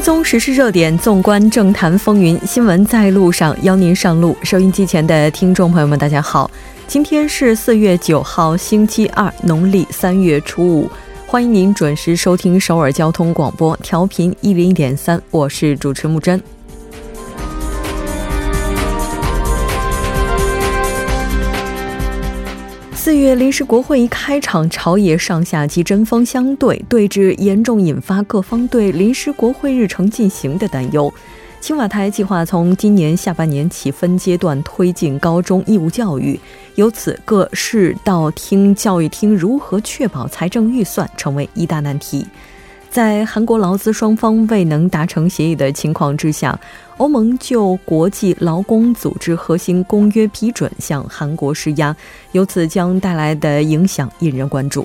追踪时事热点，纵观政坛风云，新闻在路上，邀您上路。收音机前的听众朋友们，大家好，今天是四月九号，星期二，农历三月初五，欢迎您准时收听首尔交通广播，调频一零点三，我是主持木真。四月临时国会一开场，朝野上下级针锋相对，对峙严重引发各方对临时国会日程进行的担忧。青瓦台计划从今年下半年起分阶段推进高中义务教育，由此各市道厅、教育厅如何确保财政预算成为一大难题。在韩国劳资双方未能达成协议的情况之下，欧盟就国际劳工组织核心公约批准向韩国施压，由此将带来的影响引人关注。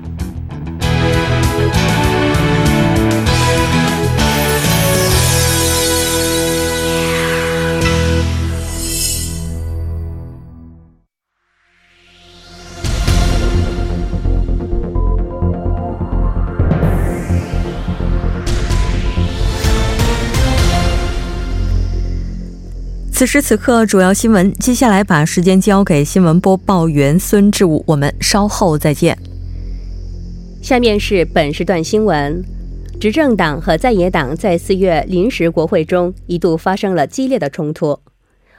此时此刻，主要新闻。接下来把时间交给新闻播报员孙志武，我们稍后再见。下面是本时段新闻：执政党和在野党在四月临时国会中一度发生了激烈的冲突。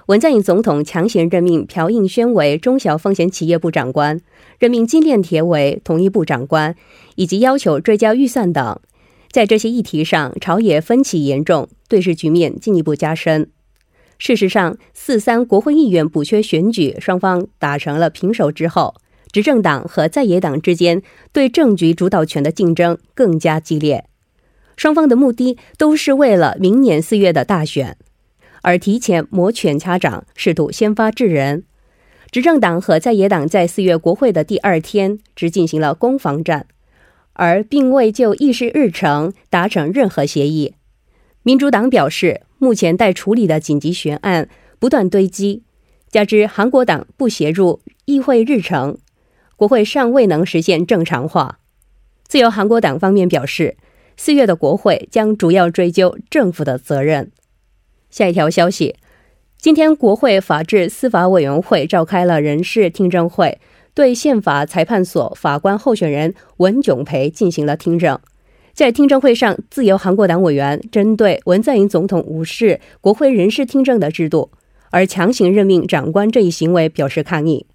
文在寅总统强行任命朴应宣为中小风险企业部长官，任命金炼铁为统一部长官，以及要求追加预算等。在这些议题上，朝野分歧严重，对峙局面进一步加深。事实上，四三国会议员补缺选举双方打成了平手之后，执政党和在野党之间对政局主导权的竞争更加激烈。双方的目的都是为了明年四月的大选，而提前摩拳擦掌，试图先发制人。执政党和在野党在四月国会的第二天只进行了攻防战，而并未就议事日程达成任何协议。民主党表示。目前待处理的紧急悬案不断堆积，加之韩国党不协助议会日程，国会尚未能实现正常化。自由韩国党方面表示，四月的国会将主要追究政府的责任。下一条消息，今天国会法制司法委员会召开了人事听证会，对宪法裁判所法官候选人文炯培进行了听证。在听证会上，自由韩国党委员针对文在寅总统无视国会人事听证的制度，而强行任命长官这一行为表示抗议。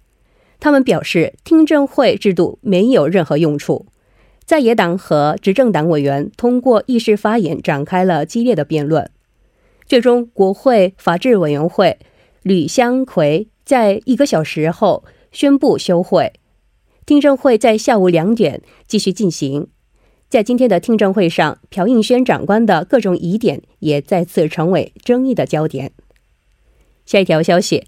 他们表示，听证会制度没有任何用处。在野党和执政党委员通过议事发言展开了激烈的辩论。最终，国会法制委员会吕香奎在一个小时后宣布休会。听证会在下午两点继续进行。在今天的听证会上，朴应宣长官的各种疑点也再次成为争议的焦点。下一条消息，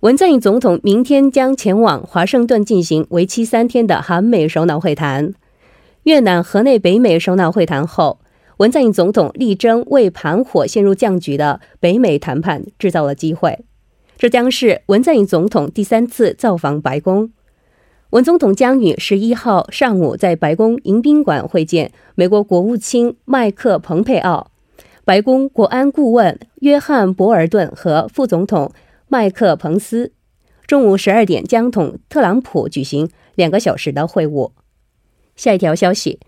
文在寅总统明天将前往华盛顿进行为期三天的韩美首脑会谈。越南河内北美首脑会谈后，文在寅总统力争为盘火陷入僵局的北美谈判制造了机会。这将是文在寅总统第三次造访白宫。文总统将于十一号上午在白宫迎宾馆会见美国国务卿麦克·蓬佩奥、白宫国安顾问约翰·博尔顿和副总统麦克·彭斯。中午十二点将同特朗普举行两个小时的会晤。下一条消息：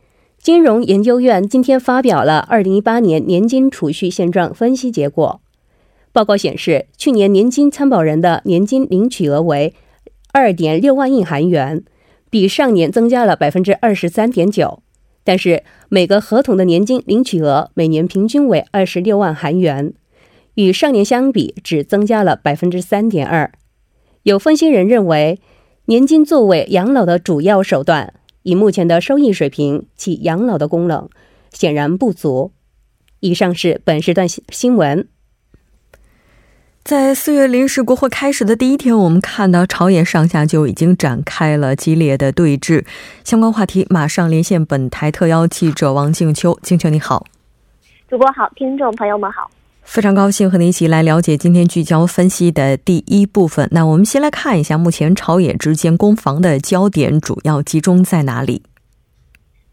金融研究院今天发表了二零一八年年金储蓄现状分析结果。报告显示，去年年金参保人的年金领取额为。二点六万亿韩元，比上年增加了百分之二十三点九，但是每个合同的年金领取额每年平均为二十六万韩元，与上年相比只增加了百分之三点二。有分析人认为，年金作为养老的主要手段，以目前的收益水平，其养老的功能显然不足。以上是本时段新闻。在四月临时国会开始的第一天，我们看到朝野上下就已经展开了激烈的对峙。相关话题，马上连线本台特邀记者王静秋。静秋，你好。主播好，听众朋友们好。非常高兴和您一起来了解今天聚焦分析的第一部分。那我们先来看一下，目前朝野之间攻防的焦点主要集中在哪里？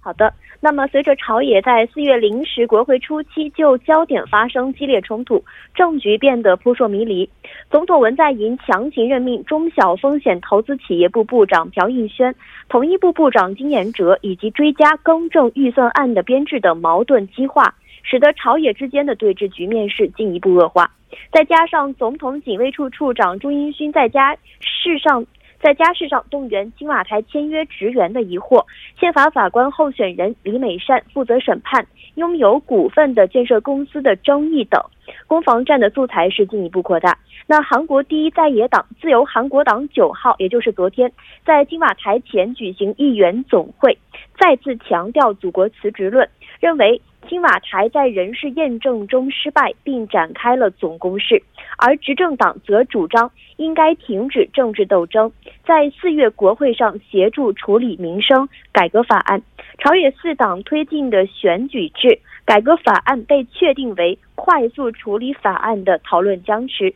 好的。那么，随着朝野在四月临时国会初期就焦点发生激烈冲突，政局变得扑朔迷离。总统文在寅强行任命中小风险投资企业部部长朴应轩、统一部部长金延哲，以及追加更正预算案的编制等矛盾激化，使得朝野之间的对峙局面是进一步恶化。再加上总统警卫处处长朱英勋在家事上。在家事上动员青瓦台签约职员的疑惑，宪法法官候选人李美善负责审判拥有股份的建设公司的争议等，攻防战的素材是进一步扩大。那韩国第一在野党自由韩国党九号，也就是昨天在金瓦台前举行议员总会，再次强调祖国辞职论，认为。青瓦台在人事验证中失败，并展开了总攻势，而执政党则主张应该停止政治斗争，在四月国会上协助处理民生改革法案。朝野四党推进的选举制改革法案被确定为快速处理法案的讨论僵持。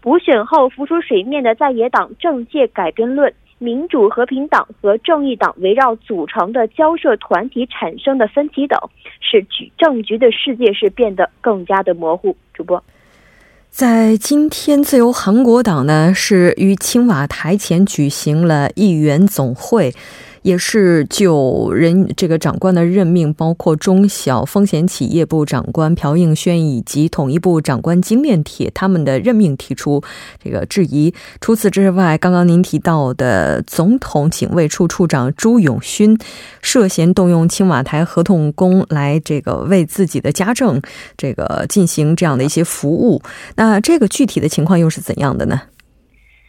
补选后浮出水面的在野党政界改编论。民主和平党和正义党围绕组成的交涉团体产生的分歧等，使局政局的世界是变得更加的模糊。主播，在今天，自由韩国党呢是于青瓦台前举行了议员总会。也是就人这个长官的任命，包括中小风险企业部长官朴应轩以及统一部长官金炼铁他们的任命提出这个质疑。除此之外，刚刚您提到的总统警卫处处长朱永勋涉嫌动用青瓦台合同工来这个为自己的家政这个进行这样的一些服务，那这个具体的情况又是怎样的呢？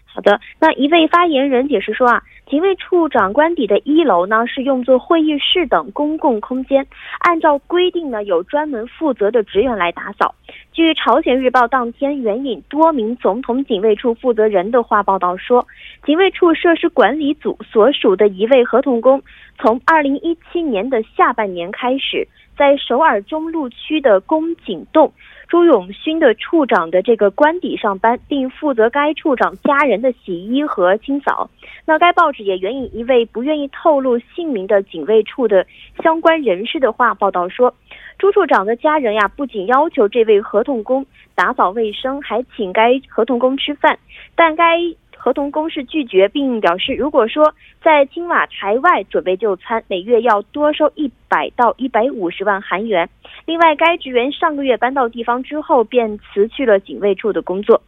好的，那一位发言人解释说啊。警卫处长官邸的一楼呢是用作会议室等公共空间，按照规定呢有专门负责的职员来打扫。据朝鲜日报当天援引多名总统警卫处负责人的话报道说，警卫处设施管理组所属的一位合同工，从二零一七年的下半年开始，在首尔中路区的宫井洞。朱永勋的处长的这个官邸上班，并负责该处长家人的洗衣和清扫。那该报纸也援引一位不愿意透露姓名的警卫处的相关人士的话报道说，朱处长的家人呀，不仅要求这位合同工打扫卫生，还请该合同工吃饭，但该。合同工是拒绝，并表示，如果说在青瓦台外准备就餐，每月要多收一百到一百五十万韩元。另外，该职员上个月搬到地方之后，便辞去了警卫处的工作。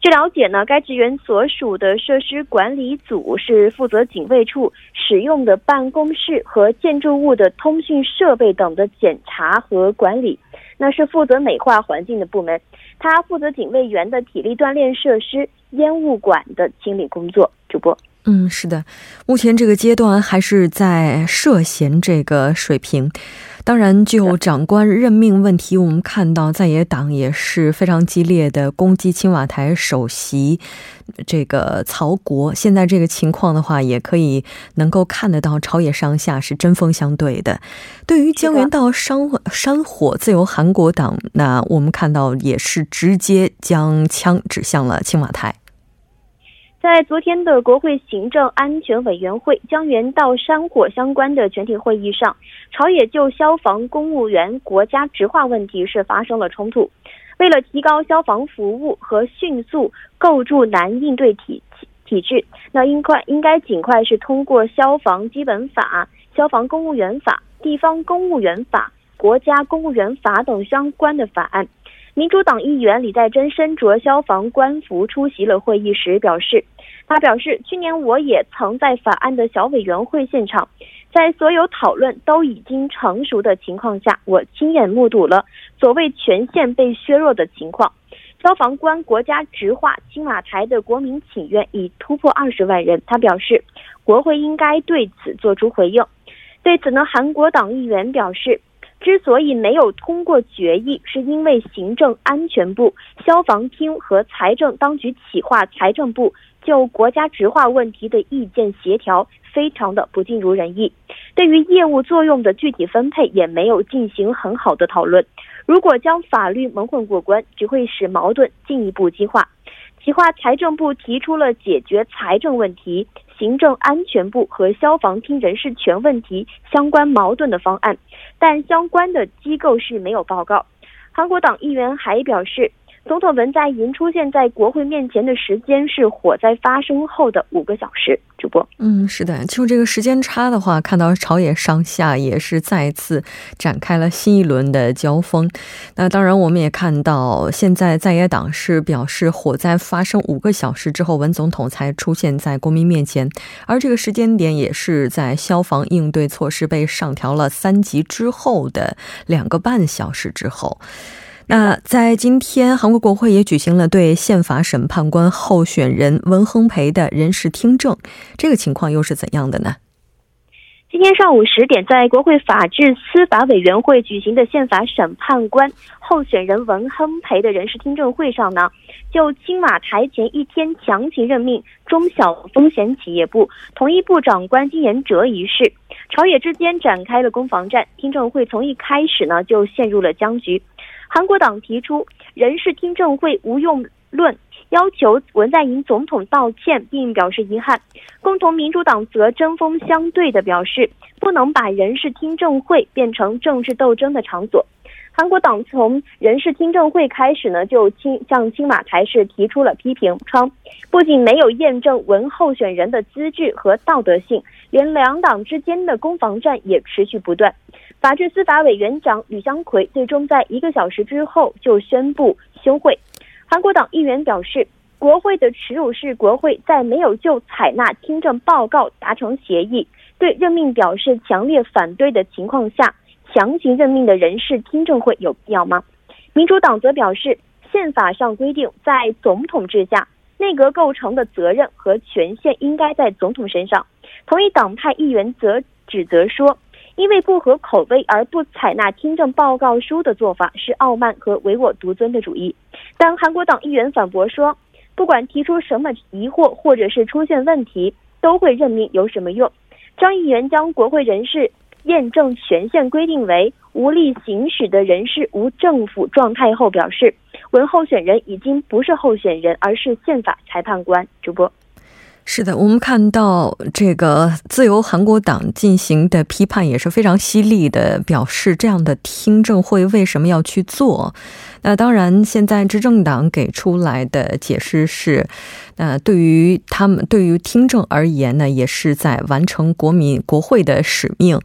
据了解呢，该职员所属的设施管理组是负责警卫处使用的办公室和建筑物的通讯设备等的检查和管理，那是负责美化环境的部门。他负责警卫员的体力锻炼设施。烟雾管的清理工作，主播。嗯，是的，目前这个阶段还是在涉嫌这个水平。当然，就长官任命问题，我们看到在野党也是非常激烈的攻击青瓦台首席这个曹国。现在这个情况的话，也可以能够看得到朝野上下是针锋相对的。对于江原道山山火，自由韩国党，那我们看到也是直接将枪指向了青瓦台。在昨天的国会行政安全委员会江原道山火相关的全体会议上，朝野就消防公务员国家职化问题是发生了冲突。为了提高消防服务和迅速构筑难应对体体制，那应快应该尽快是通过消防基本法、消防公务员法、地方公务员法、国家公务员法等相关的法案。民主党议员李在珍身着消防官服出席了会议时表示。他表示，去年我也曾在法案的小委员会现场，在所有讨论都已经成熟的情况下，我亲眼目睹了所谓权限被削弱的情况。消防官国家直化青瓦台的国民请愿已突破二十万人。他表示，国会应该对此作出回应。对此呢，韩国党议员表示，之所以没有通过决议，是因为行政安全部、消防厅和财政当局企划财政部就国家执化问题的意见协调非常的不尽如人意，对于业务作用的具体分配也没有进行很好的讨论。如果将法律蒙混过关，只会使矛盾进一步激化。企划财政部提出了解决财政问题、行政安全部和消防厅人事权问题相关矛盾的方案，但相关的机构是没有报告。韩国党议员还表示。总统文在寅出现在国会面前的时间是火灾发生后的五个小时。主播，嗯，是的，就这个时间差的话，看到朝野上下也是再次展开了新一轮的交锋。那当然，我们也看到，现在在野党是表示火灾发生五个小时之后，文总统才出现在国民面前，而这个时间点也是在消防应对措施被上调了三级之后的两个半小时之后。那在今天，韩国国会也举行了对宪法审判官候选人文亨培的人事听证，这个情况又是怎样的呢？今天上午十点，在国会法制司法委员会举行的宪法审判官候选人文亨培的人事听证会上呢，就青瓦台前一天强行任命中小风险企业部统一部长官金延哲一事，朝野之间展开了攻防战。听证会从一开始呢，就陷入了僵局。韩国党提出人事听证会无用论，要求文在寅总统道歉，并表示遗憾。共同民主党则针锋相对的表示，不能把人事听证会变成政治斗争的场所。韩国党从人事听证会开始呢，就青向青瓦台市提出了批评，称不仅没有验证文候选人的资质和道德性，连两党之间的攻防战也持续不断。法制司法委员长吕香奎最终在一个小时之后就宣布休会。韩国党议员表示，国会的耻辱是国会在没有就采纳听证报告达成协议、对任命表示强烈反对的情况下，强行任命的人事听证会有必要吗？民主党则表示，宪法上规定，在总统制下，内阁构成的责任和权限应该在总统身上。同一党派议员则指责说。因为不合口味而不采纳听证报告书的做法是傲慢和唯我独尊的主义，但韩国党议员反驳说，不管提出什么疑惑或者是出现问题，都会任命有什么用？张议员将国会人事验证权限规定为无力行使的人事无政府状态后，表示文候选人已经不是候选人，而是宪法裁判官。主播。是的，我们看到这个自由韩国党进行的批判也是非常犀利的，表示这样的听证会为什么要去做？那当然，现在执政党给出来的解释是，那对于他们对于听证而言呢，也是在完成国民国会的使命。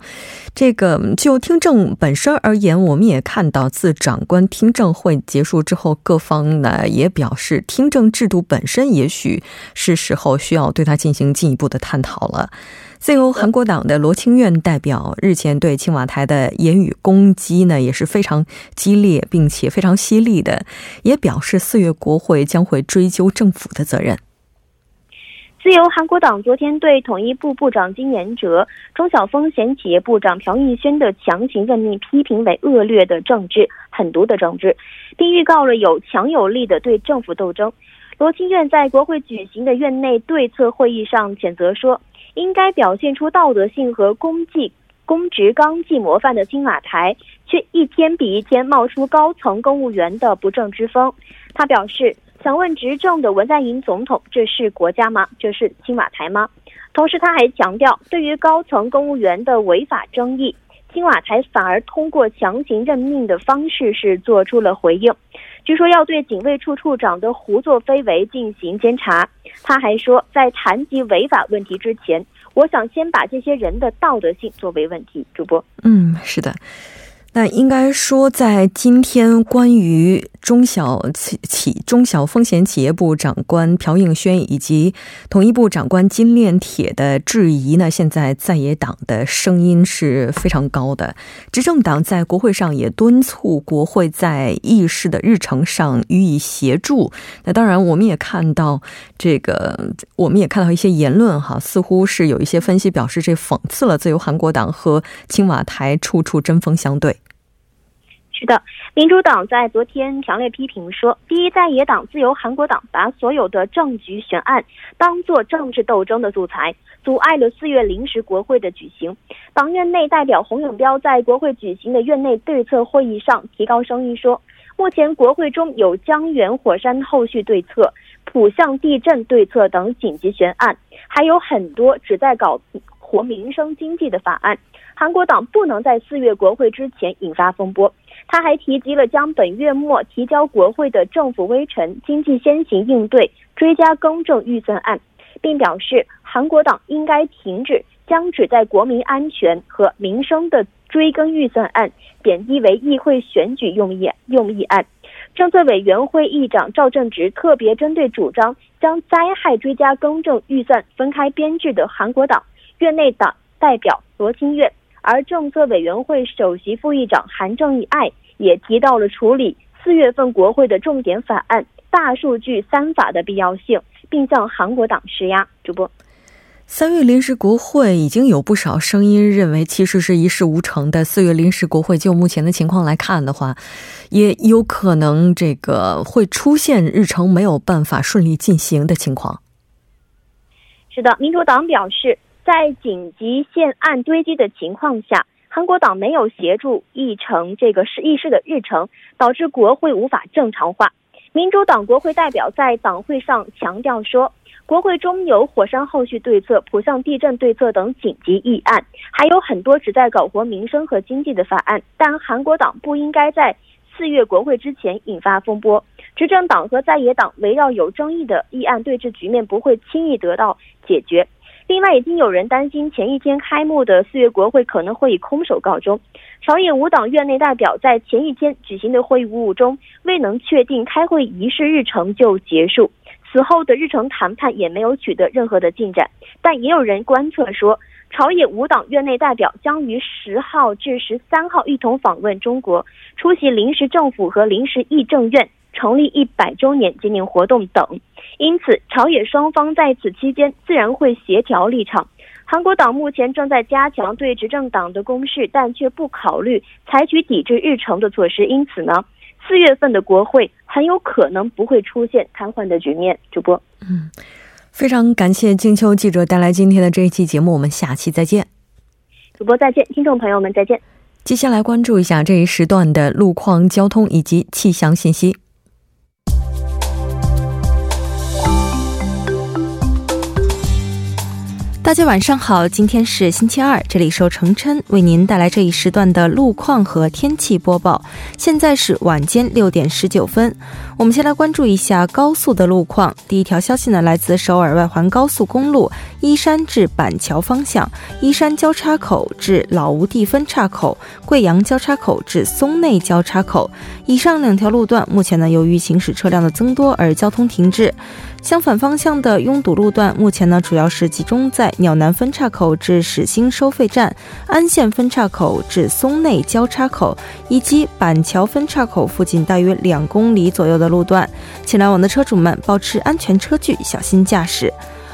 这个就听证本身而言，我们也看到，自长官听证会结束之后，各方呢也表示，听证制度本身也许是时候需要对它进行进一步的探讨了。自由韩国党的罗清苑代表日前对青瓦台的言语攻击呢也是非常激烈，并且非常犀利的，也表示四月国会将会追究政府的责任。自由韩国党昨天对统一部部长金延哲、中小风险企业部长朴义轩的强行任命批评为恶劣的政治、狠毒的政治，并预告了有强有力的对政府斗争。罗清苑在国会举行的院内对策会议上谴责说。应该表现出道德性和公绩、公职纲纪模范的青瓦台，却一天比一天冒出高层公务员的不正之风。他表示，想问执政的文在寅总统：这是国家吗？这是青瓦台吗？同时，他还强调，对于高层公务员的违法争议，青瓦台反而通过强行任命的方式是做出了回应。据说要对警卫处处长的胡作非为进行监察。他还说，在谈及违法问题之前，我想先把这些人的道德性作为问题。主播，嗯，是的。那应该说，在今天关于中小企企中小风险企业部长官朴应轩以及统一部长官金炼铁的质疑呢，现在在野党的声音是非常高的。执政党在国会上也敦促国会在议事的日程上予以协助。那当然，我们也看到这个，我们也看到一些言论哈，似乎是有一些分析表示，这讽刺了自由韩国党和青瓦台处处针锋相对。是的，民主党在昨天强烈批评说，第一在野党自由韩国党把所有的政局悬案当作政治斗争的素材，阻碍了四月临时国会的举行。党院内代表洪永标在国会举行的院内对策会议上提高声音说，目前国会中有江源火山后续对策、浦项地震对策等紧急悬案，还有很多旨在搞活民生经济的法案。韩国党不能在四月国会之前引发风波。他还提及了将本月末提交国会的政府微臣经济先行应对追加更正预算案，并表示韩国党应该停止将旨在国民安全和民生的追更预算案贬低为议会选举用意用议案。政策委员会议长赵正直特别针对主张将灾害追加更正预算分开编制的韩国党院内党代表罗清月，而政策委员会首席副议长韩正义爱。也提到了处理四月份国会的重点法案“大数据三法”的必要性，并向韩国党施压。主播，三月临时国会已经有不少声音认为，其实是一事无成的。四月临时国会就目前的情况来看的话，也有可能这个会出现日程没有办法顺利进行的情况。是的，民主党表示，在紧急宪案堆积的情况下。韩国党没有协助议程这个是议事的日程，导致国会无法正常化。民主党国会代表在党会上强调说，国会中有火山后续对策、浦项地震对策等紧急议案，还有很多旨在搞活民生和经济的法案。但韩国党不应该在四月国会之前引发风波。执政党和在野党围绕有争议的议案对峙局面不会轻易得到解决。另外，已经有人担心前一天开幕的四月国会可能会以空手告终。朝野五党院内代表在前一天举行的会议务中未能确定开会仪式日程就结束，此后的日程谈判也没有取得任何的进展。但也有人观测说，朝野五党院内代表将于十号至十三号一同访问中国，出席临时政府和临时议政院成立一百周年纪念活动等。因此，朝野双方在此期间自然会协调立场。韩国党目前正在加强对执政党的攻势，但却不考虑采取抵制日程的措施。因此呢，四月份的国会很有可能不会出现瘫痪的局面。主播，嗯，非常感谢静秋记者带来今天的这一期节目，我们下期再见。主播再见，听众朋友们再见。接下来关注一下这一时段的路况、交通以及气象信息。大家晚上好，今天是星期二，这里是程琛为您带来这一时段的路况和天气播报。现在是晚间六点十九分，我们先来关注一下高速的路况。第一条消息呢，来自首尔外环高速公路依山至板桥方向，依山交叉口至老吴地分岔口、贵阳交叉口至松内交叉口，以上两条路段目前呢，由于行驶车辆的增多而交通停滞。相反方向的拥堵路段，目前呢主要是集中在鸟南分岔口至始兴收费站、安县分岔口至松内交叉口以及板桥分岔口附近大约两公里左右的路段，请来往的车主们保持安全车距，小心驾驶。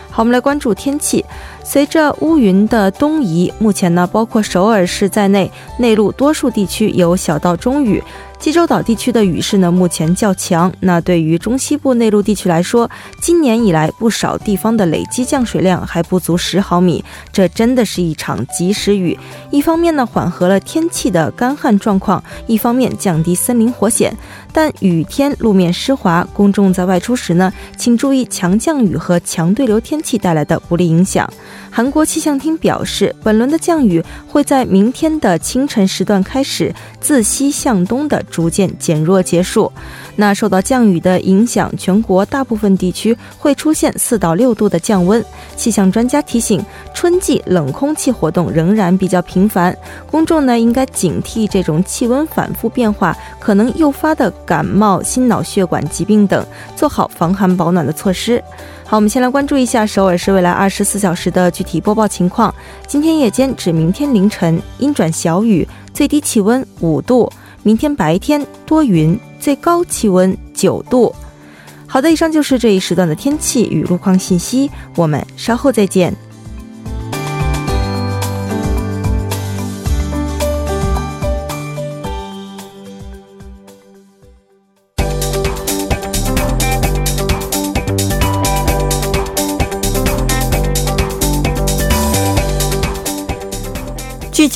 好，我们来关注天气。随着乌云的东移，目前呢，包括首尔市在内，内陆多数地区有小到中雨。济州岛地区的雨势呢，目前较强。那对于中西部内陆地区来说，今年以来不少地方的累积降水量还不足十毫米，这真的是一场及时雨。一方面呢，缓和了天气的干旱状况；一方面降低森林火险。但雨天路面湿滑，公众在外出时呢，请注意强降雨和强对流天气带来的不利影响。韩国气象厅表示，本轮的降雨会在明天的清晨时段开始，自西向东的逐渐减弱结束。那受到降雨的影响，全国大部分地区会出现四到六度的降温。气象专家提醒，春季冷空气活动仍然比较频繁，公众呢应该警惕这种气温反复变化可能诱发的感冒、心脑血管疾病等，做好防寒保暖的措施。好，我们先来关注一下首尔市未来二十四小时的具体播报情况。今天夜间至明天凌晨阴转小雨，最低气温五度；明天白天多云。最高气温九度。好的，以上就是这一时段的天气与路况信息。我们稍后再见。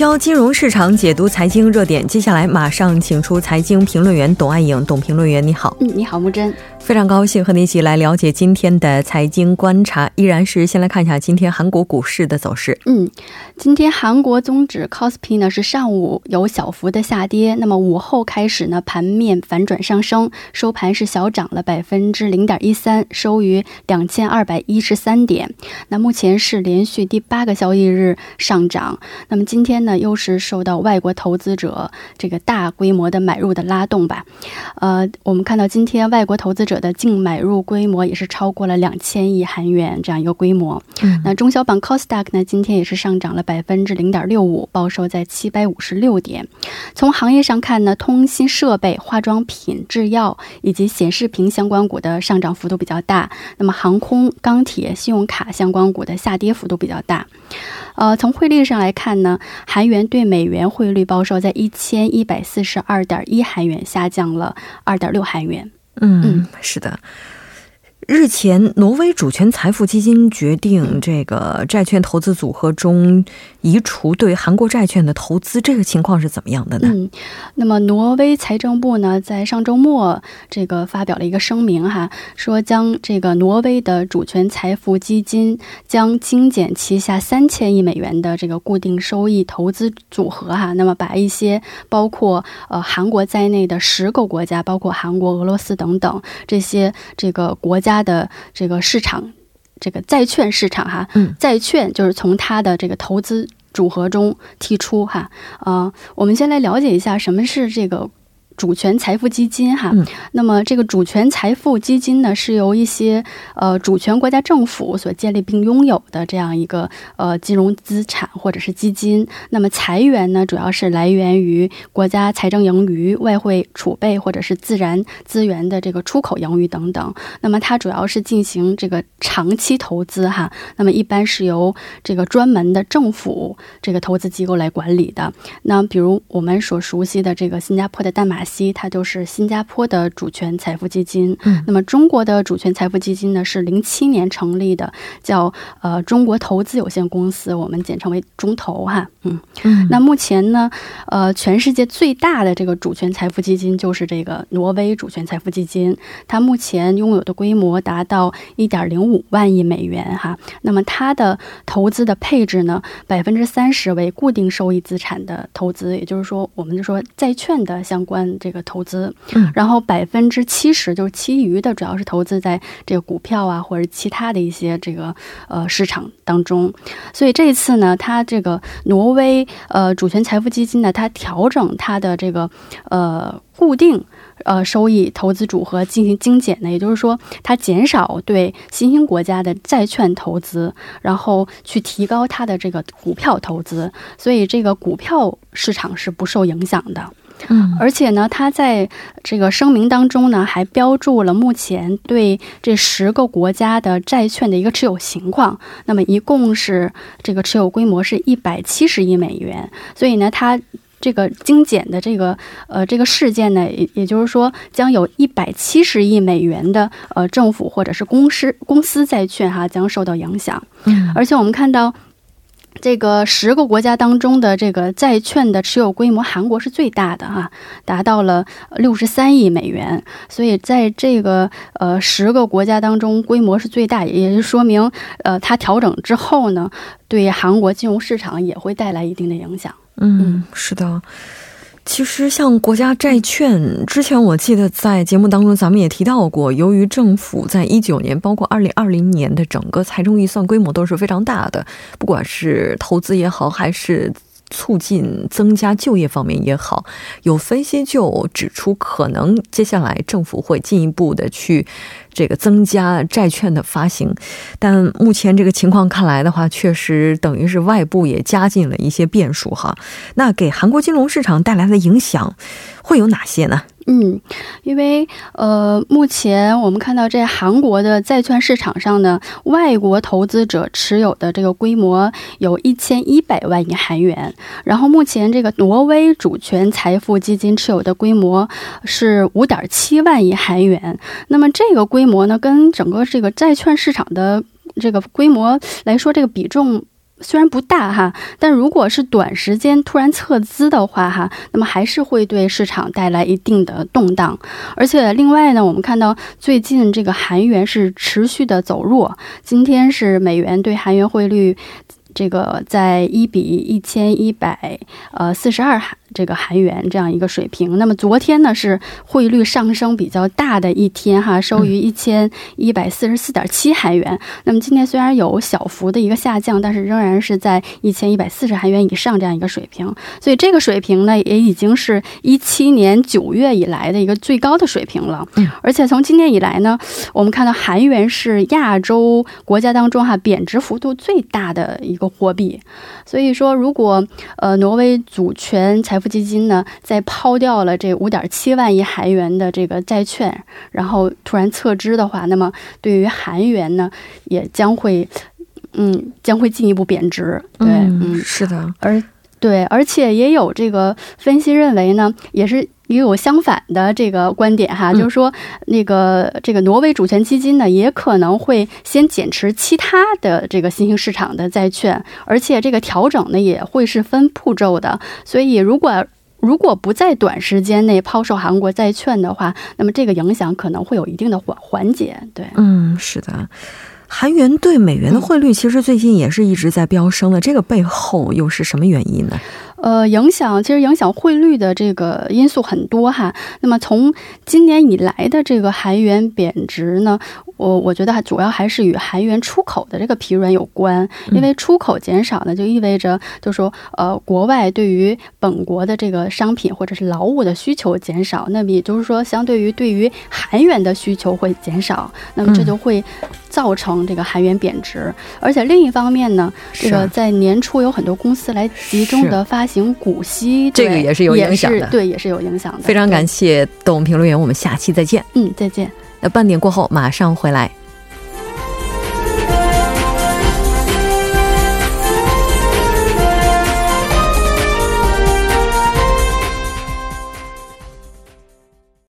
教金融市场，解读财经热点。接下来马上请出财经评论员董爱颖，董评论员你好。你好，木真。非常高兴和你一起来了解今天的财经观察。依然是先来看一下今天韩国股市的走势。嗯，今天韩国综指 c o s p i 呢是上午有小幅的下跌，那么午后开始呢盘面反转上升，收盘是小涨了百分之零点一三，收于两千二百一十三点。那目前是连续第八个交易日上涨。那么今天呢又是受到外国投资者这个大规模的买入的拉动吧。呃，我们看到今天外国投资者。者的净买入规模也是超过了两千亿韩元这样一个规模。嗯，那中小板 c o s d a q 呢，今天也是上涨了百分之零点六五，报收在七百五十六点。从行业上看呢，通信设备、化妆品、制药以及显示屏相关股的上涨幅度比较大。那么航空、钢铁、信用卡相关股的下跌幅度比较大。呃，从汇率上来看呢，韩元对美元汇率报收在一千一百四十二点一韩元，下降了二点六韩元。嗯，是的。日前，挪威主权财富基金决定这个债券投资组合中移除对韩国债券的投资，这个情况是怎么样的呢？嗯，那么挪威财政部呢，在上周末这个发表了一个声明哈，说将这个挪威的主权财富基金将精简旗下三千亿美元的这个固定收益投资组合哈，那么把一些包括呃韩国在内的十个国家，包括韩国、俄罗斯等等这些这个国家。它的这个市场，这个债券市场哈，嗯，债券就是从它的这个投资组合中剔出哈，啊，我们先来了解一下什么是这个。主权财富基金哈，那么这个主权财富基金呢，是由一些呃主权国家政府所建立并拥有的这样一个呃金融资产或者是基金。那么财源呢，主要是来源于国家财政盈余、外汇储备或者是自然资源的这个出口盈余等等。那么它主要是进行这个长期投资哈。那么一般是由这个专门的政府这个投资机构来管理的。那比如我们所熟悉的这个新加坡的淡马。它就是新加坡的主权财富基金。嗯，那么中国的主权财富基金呢，是零七年成立的，叫呃中国投资有限公司，我们简称为中投哈。嗯嗯，那目前呢，呃，全世界最大的这个主权财富基金就是这个挪威主权财富基金，它目前拥有的规模达到一点零五万亿美元哈。那么它的投资的配置呢，百分之三十为固定收益资产的投资，也就是说，我们就说债券的相关。这个投资，然后百分之七十就是其余的，主要是投资在这个股票啊，或者其他的一些这个呃市场当中。所以这一次呢，它这个挪威呃主权财富基金呢，它调整它的这个呃固定呃收益投资组合进行精简呢，也就是说，它减少对新兴国家的债券投资，然后去提高它的这个股票投资。所以这个股票市场是不受影响的。嗯，而且呢，他在这个声明当中呢，还标注了目前对这十个国家的债券的一个持有情况。那么一共是这个持有规模是一百七十亿美元。所以呢，它这个精简的这个呃这个事件呢，也也就是说，将有一百七十亿美元的呃政府或者是公司公司债券哈将受到影响。嗯，而且我们看到。这个十个国家当中的这个债券的持有规模，韩国是最大的哈，达到了六十三亿美元。所以在这个呃十个国家当中，规模是最大，也就说明呃它调整之后呢，对韩国金融市场也会带来一定的影响。嗯，是的。其实，像国家债券，之前我记得在节目当中咱们也提到过，由于政府在一九年，包括二零二零年的整个财政预算规模都是非常大的，不管是投资也好，还是。促进增加就业方面也好，有分析就指出，可能接下来政府会进一步的去这个增加债券的发行，但目前这个情况看来的话，确实等于是外部也加进了一些变数哈。那给韩国金融市场带来的影响会有哪些呢？嗯，因为呃，目前我们看到在韩国的债券市场上呢，外国投资者持有的这个规模有一千一百万亿韩元，然后目前这个挪威主权财富基金持有的规模是五点七万亿韩元。那么这个规模呢，跟整个这个债券市场的这个规模来说，这个比重。虽然不大哈，但如果是短时间突然撤资的话哈，那么还是会对市场带来一定的动荡。而且另外呢，我们看到最近这个韩元是持续的走弱，今天是美元对韩元汇率这个在一比一千一百呃四十二韩。这个韩元这样一个水平，那么昨天呢是汇率上升比较大的一天哈，收于一千一百四十四点七韩元。那么今天虽然有小幅的一个下降，但是仍然是在一千一百四十韩元以上这样一个水平。所以这个水平呢，也已经是一七年九月以来的一个最高的水平了。嗯，而且从今年以来呢，我们看到韩元是亚洲国家当中哈贬值幅度最大的一个货币。所以说，如果呃挪威主权财富基金呢，在抛掉了这五点七万亿韩元的这个债券，然后突然撤资的话，那么对于韩元呢，也将会，嗯，将会进一步贬值。对，嗯，是的，而对，而且也有这个分析认为呢，也是。也有相反的这个观点哈，就是说，那个这个挪威主权基金呢，也可能会先减持其他的这个新兴市场的债券，而且这个调整呢也会是分步骤的。所以，如果如果不在短时间内抛售韩国债券的话，那么这个影响可能会有一定的缓缓解。对，嗯，是的，韩元对美元的汇率其实最近也是一直在飙升的，这个背后又是什么原因呢？呃，影响其实影响汇率的这个因素很多哈。那么从今年以来的这个韩元贬值呢，我我觉得还主要还是与韩元出口的这个疲软有关。因为出口减少呢，就意味着就说呃，国外对于本国的这个商品或者是劳务的需求减少，那么也就是说，相对于对于韩元的需求会减少，那么这就会造成这个韩元贬值。而且另一方面呢，这个在年初有很多公司来集中的发。行股息，这个也是有影响的，对，也是有影响的。非常感谢董评论员，我们下期再见。嗯，再见。那半点过后马上回来。